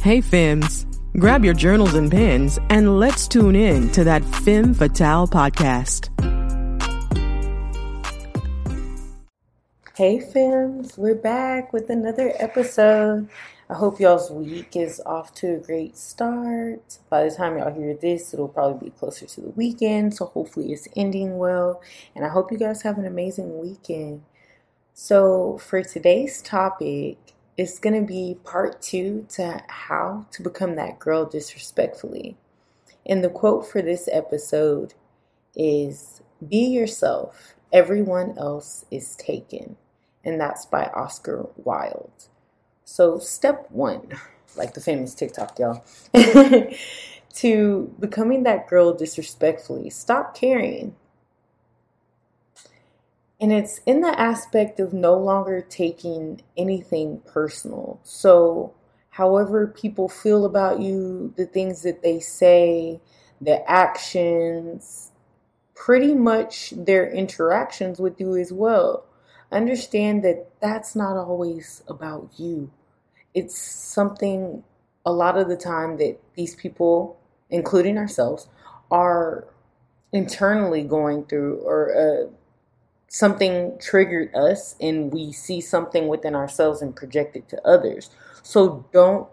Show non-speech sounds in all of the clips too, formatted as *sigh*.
Hey, Femmes, grab your journals and pens and let's tune in to that Femme Fatale podcast. Hey, Femmes, we're back with another episode. I hope y'all's week is off to a great start. By the time y'all hear this, it'll probably be closer to the weekend, so hopefully it's ending well. And I hope you guys have an amazing weekend. So, for today's topic, it's going to be part two to how to become that girl disrespectfully. And the quote for this episode is Be yourself, everyone else is taken. And that's by Oscar Wilde. So, step one, like the famous TikTok, y'all, *laughs* to becoming that girl disrespectfully, stop caring. And it's in the aspect of no longer taking anything personal. So, however people feel about you, the things that they say, the actions, pretty much their interactions with you as well. Understand that that's not always about you. It's something a lot of the time that these people, including ourselves, are internally going through or uh, something triggered us and we see something within ourselves and project it to others. So don't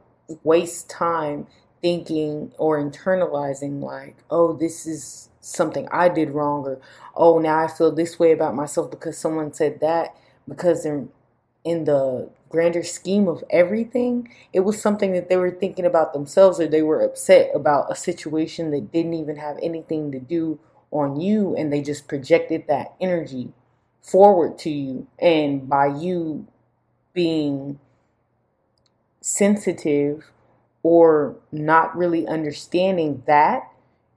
waste time thinking or internalizing like, oh, this is something I did wrong or oh, now I feel this way about myself because someone said that because in in the grander scheme of everything, it was something that they were thinking about themselves or they were upset about a situation that didn't even have anything to do on you and they just projected that energy forward to you. And by you being sensitive or not really understanding that,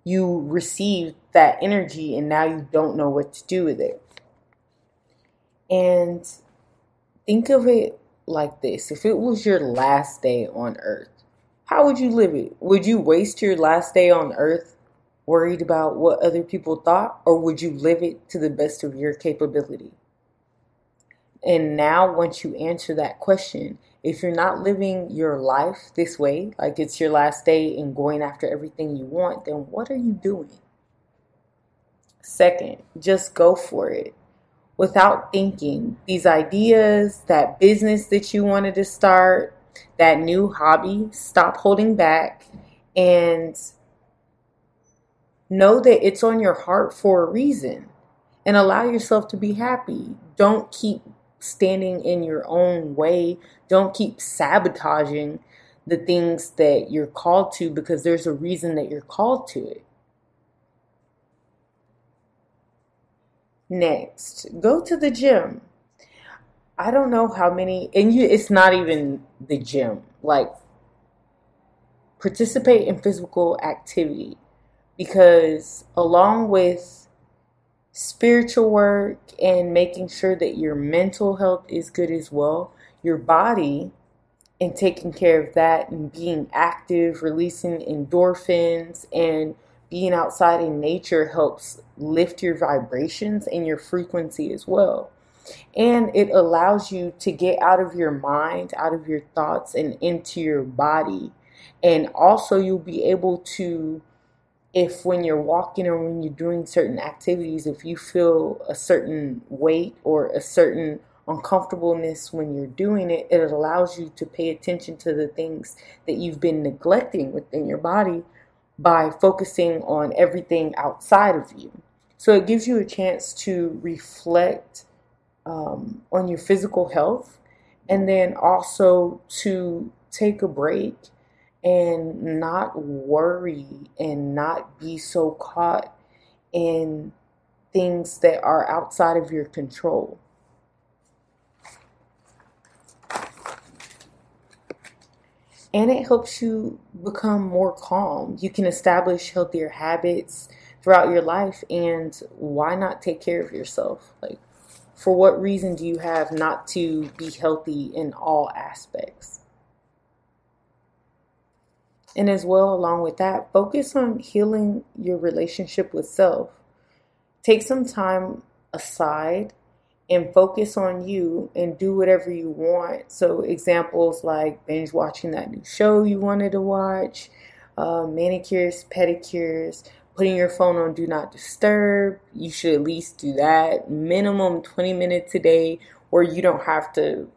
you receive that energy and now you don't know what to do with it. And think of it like this if it was your last day on earth, how would you live it? Would you waste your last day on earth worried about what other people thought, or would you live it to the best of your capability? And now, once you answer that question, if you're not living your life this way, like it's your last day and going after everything you want, then what are you doing? Second, just go for it without thinking. These ideas, that business that you wanted to start, that new hobby, stop holding back and Know that it's on your heart for a reason and allow yourself to be happy. Don't keep standing in your own way. Don't keep sabotaging the things that you're called to because there's a reason that you're called to it. Next, go to the gym. I don't know how many, and you, it's not even the gym. Like, participate in physical activity because along with spiritual work and making sure that your mental health is good as well, your body and taking care of that and being active, releasing endorphins and being outside in nature helps lift your vibrations and your frequency as well. And it allows you to get out of your mind, out of your thoughts, and into your body. And also, you'll be able to if when you're walking or when you're doing certain activities, if you feel a certain weight or a certain uncomfortableness when you're doing it, it allows you to pay attention to the things that you've been neglecting within your body by focusing on everything outside of you. So it gives you a chance to reflect um, on your physical health and then also to take a break and not worry and not be so caught in things that are outside of your control. And it helps you become more calm. You can establish healthier habits throughout your life. And why not take care of yourself? Like, for what reason do you have not to be healthy in all aspects? And as well, along with that, focus on healing your relationship with self. Take some time aside and focus on you and do whatever you want. So, examples like binge watching that new show you wanted to watch, uh, manicures, pedicures, putting your phone on do not disturb. You should at least do that minimum 20 minutes a day where you don't have to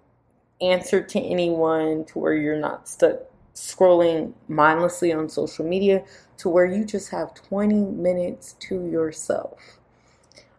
answer to anyone, to where you're not stuck scrolling mindlessly on social media, to where you just have 20 minutes to yourself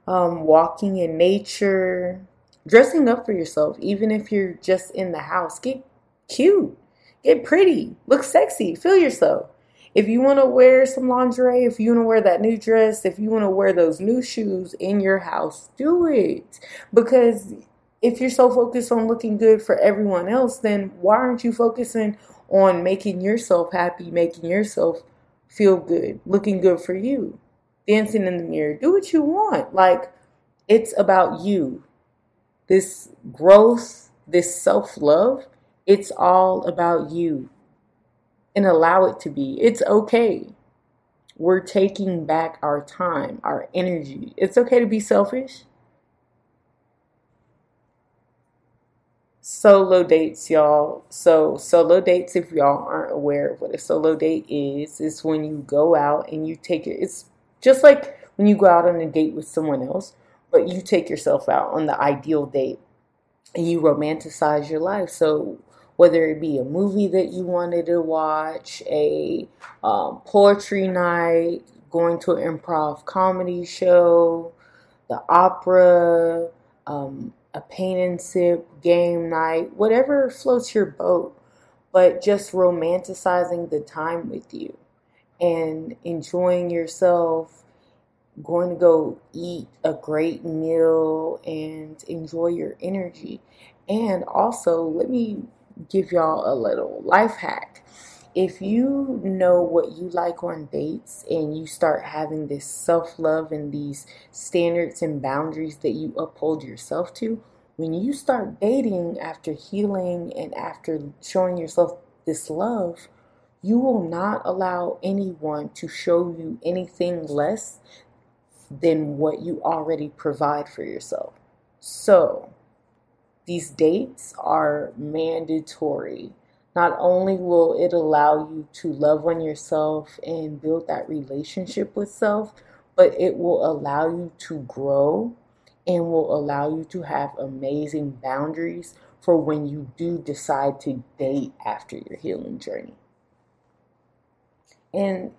um, walking in nature, dressing up for yourself, even if you're just in the house. Get cute, get pretty, look sexy, feel yourself. If you want to wear some lingerie, if you want to wear that new dress, if you want to wear those new shoes in your house, do it. Because if you're so focused on looking good for everyone else, then why aren't you focusing on making yourself happy, making yourself feel good, looking good for you? dancing in the mirror. Do what you want. Like, it's about you. This growth, this self love, it's all about you. And allow it to be. It's okay. We're taking back our time, our energy. It's okay to be selfish. Solo dates, y'all. So, solo dates, if y'all aren't aware of what a solo date is, is when you go out and you take it. It's just like when you go out on a date with someone else, but you take yourself out on the ideal date and you romanticize your life. So whether it be a movie that you wanted to watch, a um, poetry night, going to an improv comedy show, the opera, um, a paint and sip game night, whatever floats your boat, but just romanticizing the time with you and enjoying yourself, going to go eat a great meal and enjoy your energy. And also, let me give y'all a little life hack. If you know what you like on dates and you start having this self love and these standards and boundaries that you uphold yourself to, when you start dating after healing and after showing yourself this love, you will not allow anyone to show you anything less than what you already provide for yourself. So, these dates are mandatory. Not only will it allow you to love on yourself and build that relationship with self, but it will allow you to grow and will allow you to have amazing boundaries for when you do decide to date after your healing journey. And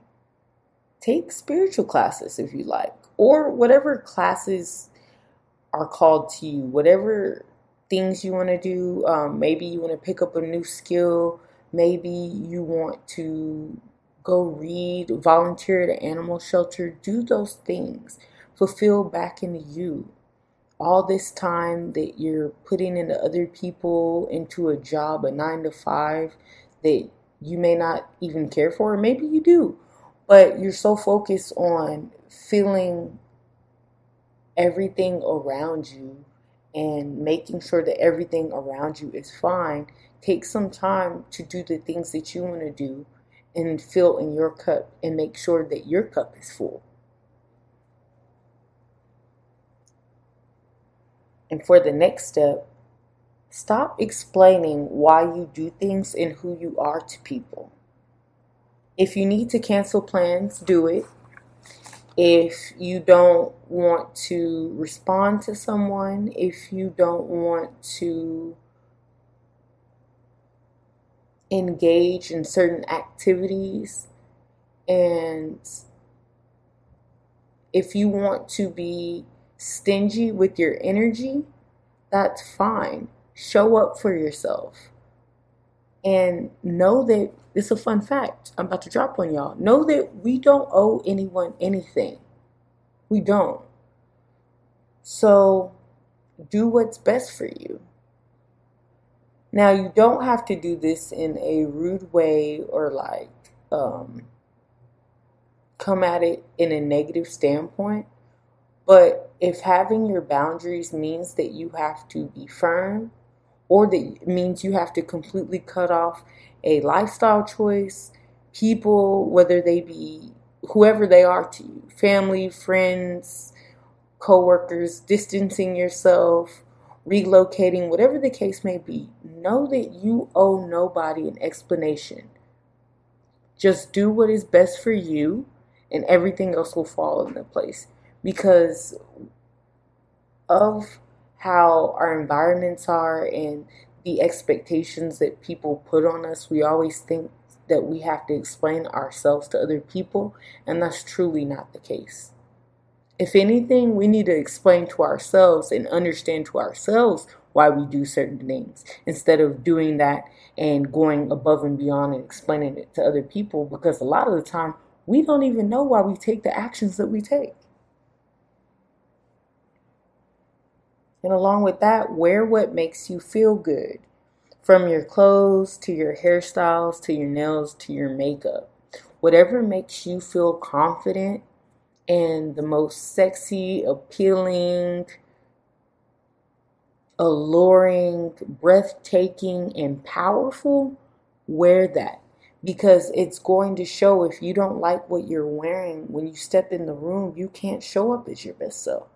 take spiritual classes if you like, or whatever classes are called to you, whatever things you want to do. Um, maybe you want to pick up a new skill. Maybe you want to go read, volunteer at an animal shelter. Do those things. Fulfill back into you. All this time that you're putting into other people, into a job, a nine to five, that you may not even care for, or maybe you do, but you're so focused on feeling everything around you and making sure that everything around you is fine. Take some time to do the things that you want to do and fill in your cup and make sure that your cup is full. And for the next step, Stop explaining why you do things and who you are to people. If you need to cancel plans, do it. If you don't want to respond to someone, if you don't want to engage in certain activities, and if you want to be stingy with your energy, that's fine. Show up for yourself and know that it's a fun fact I'm about to drop on y'all. Know that we don't owe anyone anything. We don't. So do what's best for you. Now, you don't have to do this in a rude way or like um, come at it in a negative standpoint. But if having your boundaries means that you have to be firm or that means you have to completely cut off a lifestyle choice, people, whether they be whoever they are to you, family, friends, coworkers, distancing yourself, relocating, whatever the case may be, know that you owe nobody an explanation. Just do what is best for you, and everything else will fall into place. Because of how our environments are and the expectations that people put on us, we always think that we have to explain ourselves to other people, and that's truly not the case. If anything, we need to explain to ourselves and understand to ourselves why we do certain things instead of doing that and going above and beyond and explaining it to other people because a lot of the time we don't even know why we take the actions that we take. And along with that, wear what makes you feel good. From your clothes to your hairstyles to your nails to your makeup. Whatever makes you feel confident and the most sexy, appealing, alluring, breathtaking, and powerful, wear that because it's going to show if you don't like what you're wearing when you step in the room, you can't show up as your best self.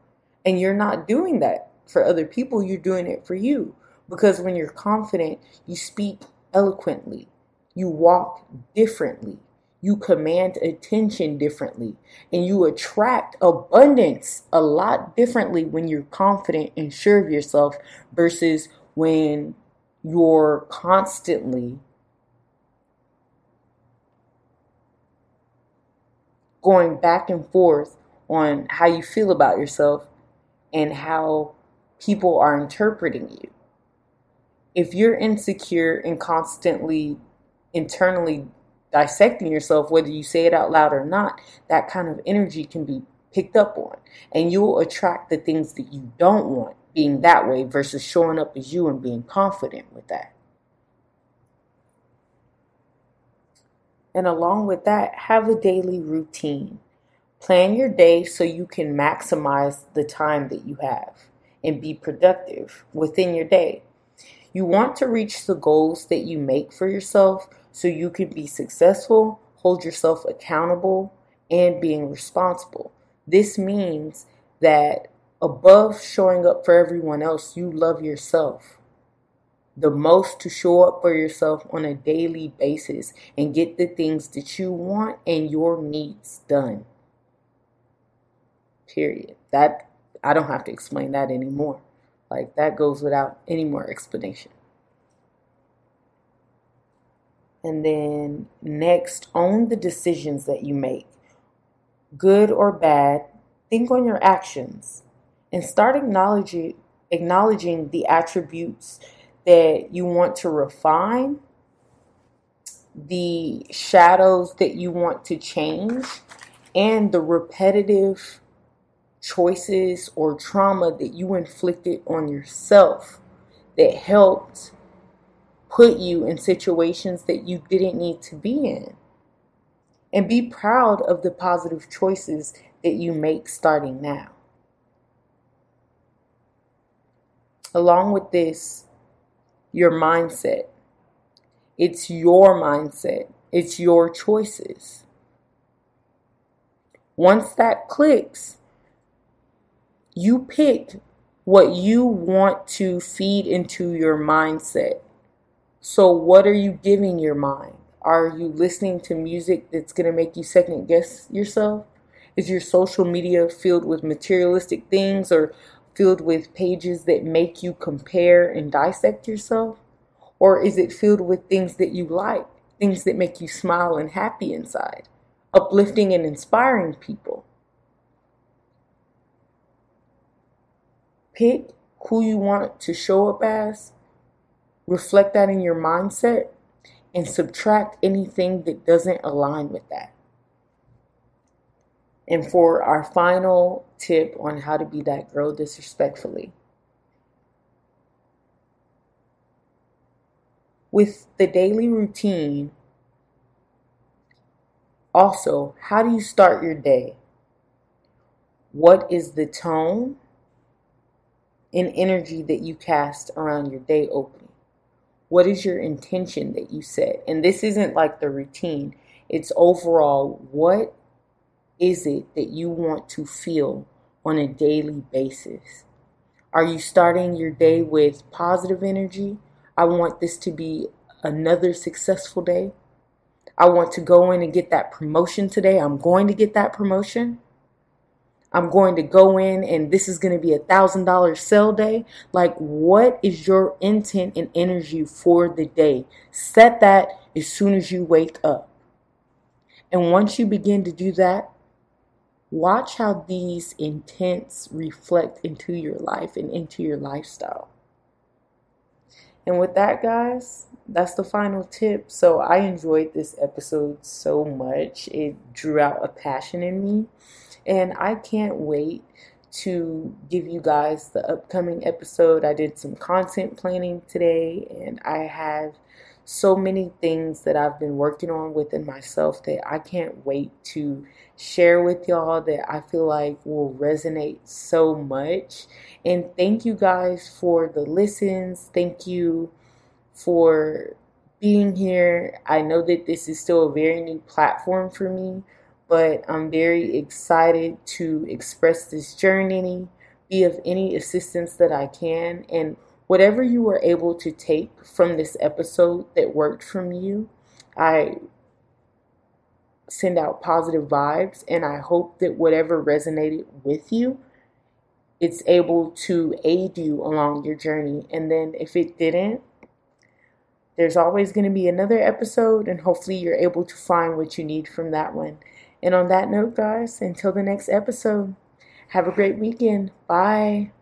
And you're not doing that for other people, you're doing it for you. Because when you're confident, you speak eloquently, you walk differently, you command attention differently, and you attract abundance a lot differently when you're confident and sure of yourself versus when you're constantly going back and forth on how you feel about yourself and how people are interpreting you. If you're insecure and constantly internally dissecting yourself, whether you say it out loud or not, that kind of energy can be picked up on. And you will attract the things that you don't want being that way versus showing up as you and being confident with that. And along with that, have a daily routine. Plan your day so you can maximize the time that you have and be productive within your day. You want to reach the goals that you make for yourself so you can be successful, hold yourself accountable, and being responsible. This means that above showing up for everyone else, you love yourself the most to show up for yourself on a daily basis and get the things that you want and your needs done. Period. That I don't have to explain that anymore. Like that goes without any more explanation. And then next, own the decisions that you make. Good or bad, think on your actions and start acknowledging acknowledging the attributes that you want to refine, the shadows that you want to change, and the repetitive choices or trauma that you inflicted on yourself that helped put you in situations that you didn't need to be in. And be proud of the positive choices that you make starting now. Along with this, your mindset. It's your mindset, it's your choices. Once that clicks, you pick what you want to feed into your mindset. So, what are you giving your mind? Are you listening to music that's going to make you second guess yourself? Is your social media filled with materialistic things or filled with pages that make you compare and dissect yourself? Or is it filled with things that you like, things that make you smile and happy inside, uplifting and inspiring people? Pick who you want to show up as reflect that in your mindset, and subtract anything that doesn't align with that. And for our final tip on how to be that girl disrespectfully, with the daily routine, also, how do you start your day? What is the tone and energy that you cast around your day opening? What is your intention that you set? And this isn't like the routine, it's overall what is it that you want to feel on a daily basis? Are you starting your day with positive energy? I want this to be another successful day. I want to go in and get that promotion today. I'm going to get that promotion. I'm going to go in and this is going to be a thousand dollar sale day. Like, what is your intent and energy for the day? Set that as soon as you wake up. And once you begin to do that, watch how these intents reflect into your life and into your lifestyle. And with that, guys, that's the final tip. So I enjoyed this episode so much. It drew out a passion in me. And I can't wait to give you guys the upcoming episode. I did some content planning today and I have so many things that I've been working on within myself that I can't wait to share with y'all that I feel like will resonate so much. And thank you guys for the listens. Thank you for being here. I know that this is still a very new platform for me, but I'm very excited to express this journey, be of any assistance that I can, and whatever you were able to take from this episode that worked from you, I send out positive vibes and I hope that whatever resonated with you, it's able to aid you along your journey. And then if it didn't, there's always going to be another episode, and hopefully, you're able to find what you need from that one. And on that note, guys, until the next episode, have a great weekend. Bye.